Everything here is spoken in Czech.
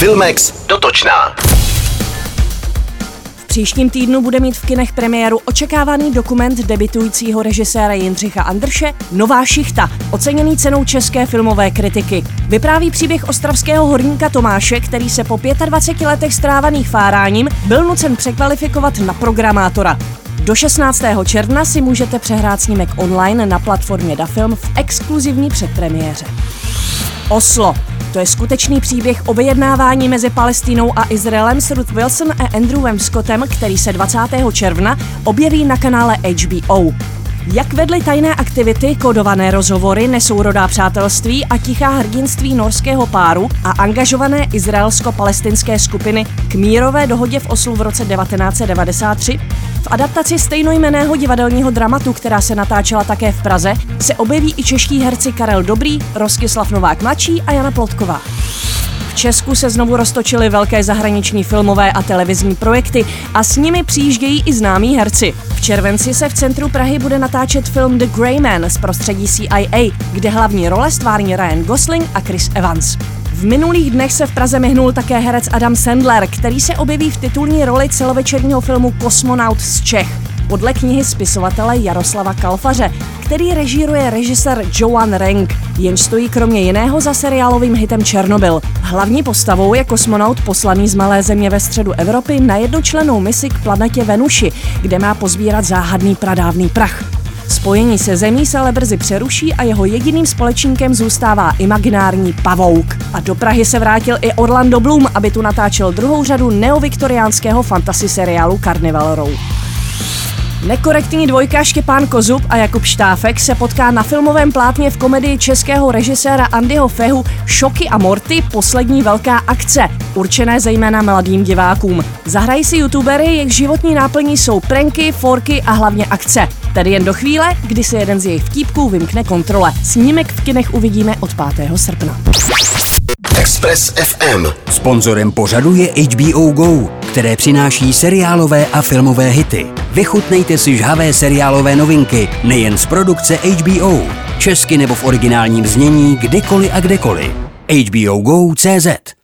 Filmex dotočná. V příštím týdnu bude mít v kinech premiéru očekávaný dokument debitujícího režiséra Jindřicha Andrše Nová šichta, oceněný cenou české filmové kritiky. Vypráví příběh ostravského horníka Tomáše, který se po 25 letech strávaných fáráním byl nucen překvalifikovat na programátora. Do 16. června si můžete přehrát snímek online na platformě Dafilm v exkluzivní předpremiéře. Oslo. To je skutečný příběh o vyjednávání mezi Palestinou a Izraelem s Ruth Wilson a Andrewem Scottem, který se 20. června objeví na kanále HBO. Jak vedly tajné aktivity, kodované rozhovory, nesourodá přátelství a tichá hrdinství norského páru a angažované izraelsko-palestinské skupiny k mírové dohodě v Oslu v roce 1993? V adaptaci stejnojmeného divadelního dramatu, která se natáčela také v Praze, se objeví i čeští herci Karel Dobrý, Rostislav Novák mladší a Jana Plotková. V Česku se znovu roztočily velké zahraniční filmové a televizní projekty a s nimi přijíždějí i známí herci. V červenci se v centru Prahy bude natáčet film The Grey Man z prostředí CIA, kde hlavní role stvární Ryan Gosling a Chris Evans. V minulých dnech se v Praze myhnul také herec Adam Sandler, který se objeví v titulní roli celovečerního filmu Kosmonaut z Čech podle knihy spisovatele Jaroslava Kalfaře, který režíruje režisér Joan Renk, jenž stojí kromě jiného za seriálovým hitem Černobyl. Hlavní postavou je kosmonaut poslaný z malé země ve středu Evropy na jednočlenou misi k planetě Venuši, kde má pozbírat záhadný pradávný prach. Spojení se zemí se ale brzy přeruší a jeho jediným společníkem zůstává imaginární pavouk. A do Prahy se vrátil i Orlando Bloom, aby tu natáčel druhou řadu neoviktoriánského fantasy seriálu Carnival Row. Nekorektní dvojka Štěpán Kozub a Jakub Štáfek se potká na filmovém plátně v komedii českého režiséra Andyho Fehu Šoky a Morty poslední velká akce, určené zejména mladým divákům. Zahrají si youtubery, jejich životní náplní jsou pranky, forky a hlavně akce. Tedy jen do chvíle, kdy se jeden z jejich vtípků vymkne kontrole. Snímek v kinech uvidíme od 5. srpna. Express FM. Sponzorem pořadu je HBO Go, které přináší seriálové a filmové hity. Vychutnejte si žhavé seriálové novinky nejen z produkce HBO, česky nebo v originálním znění kdykoliv a kdekoliv. HBO Go CZ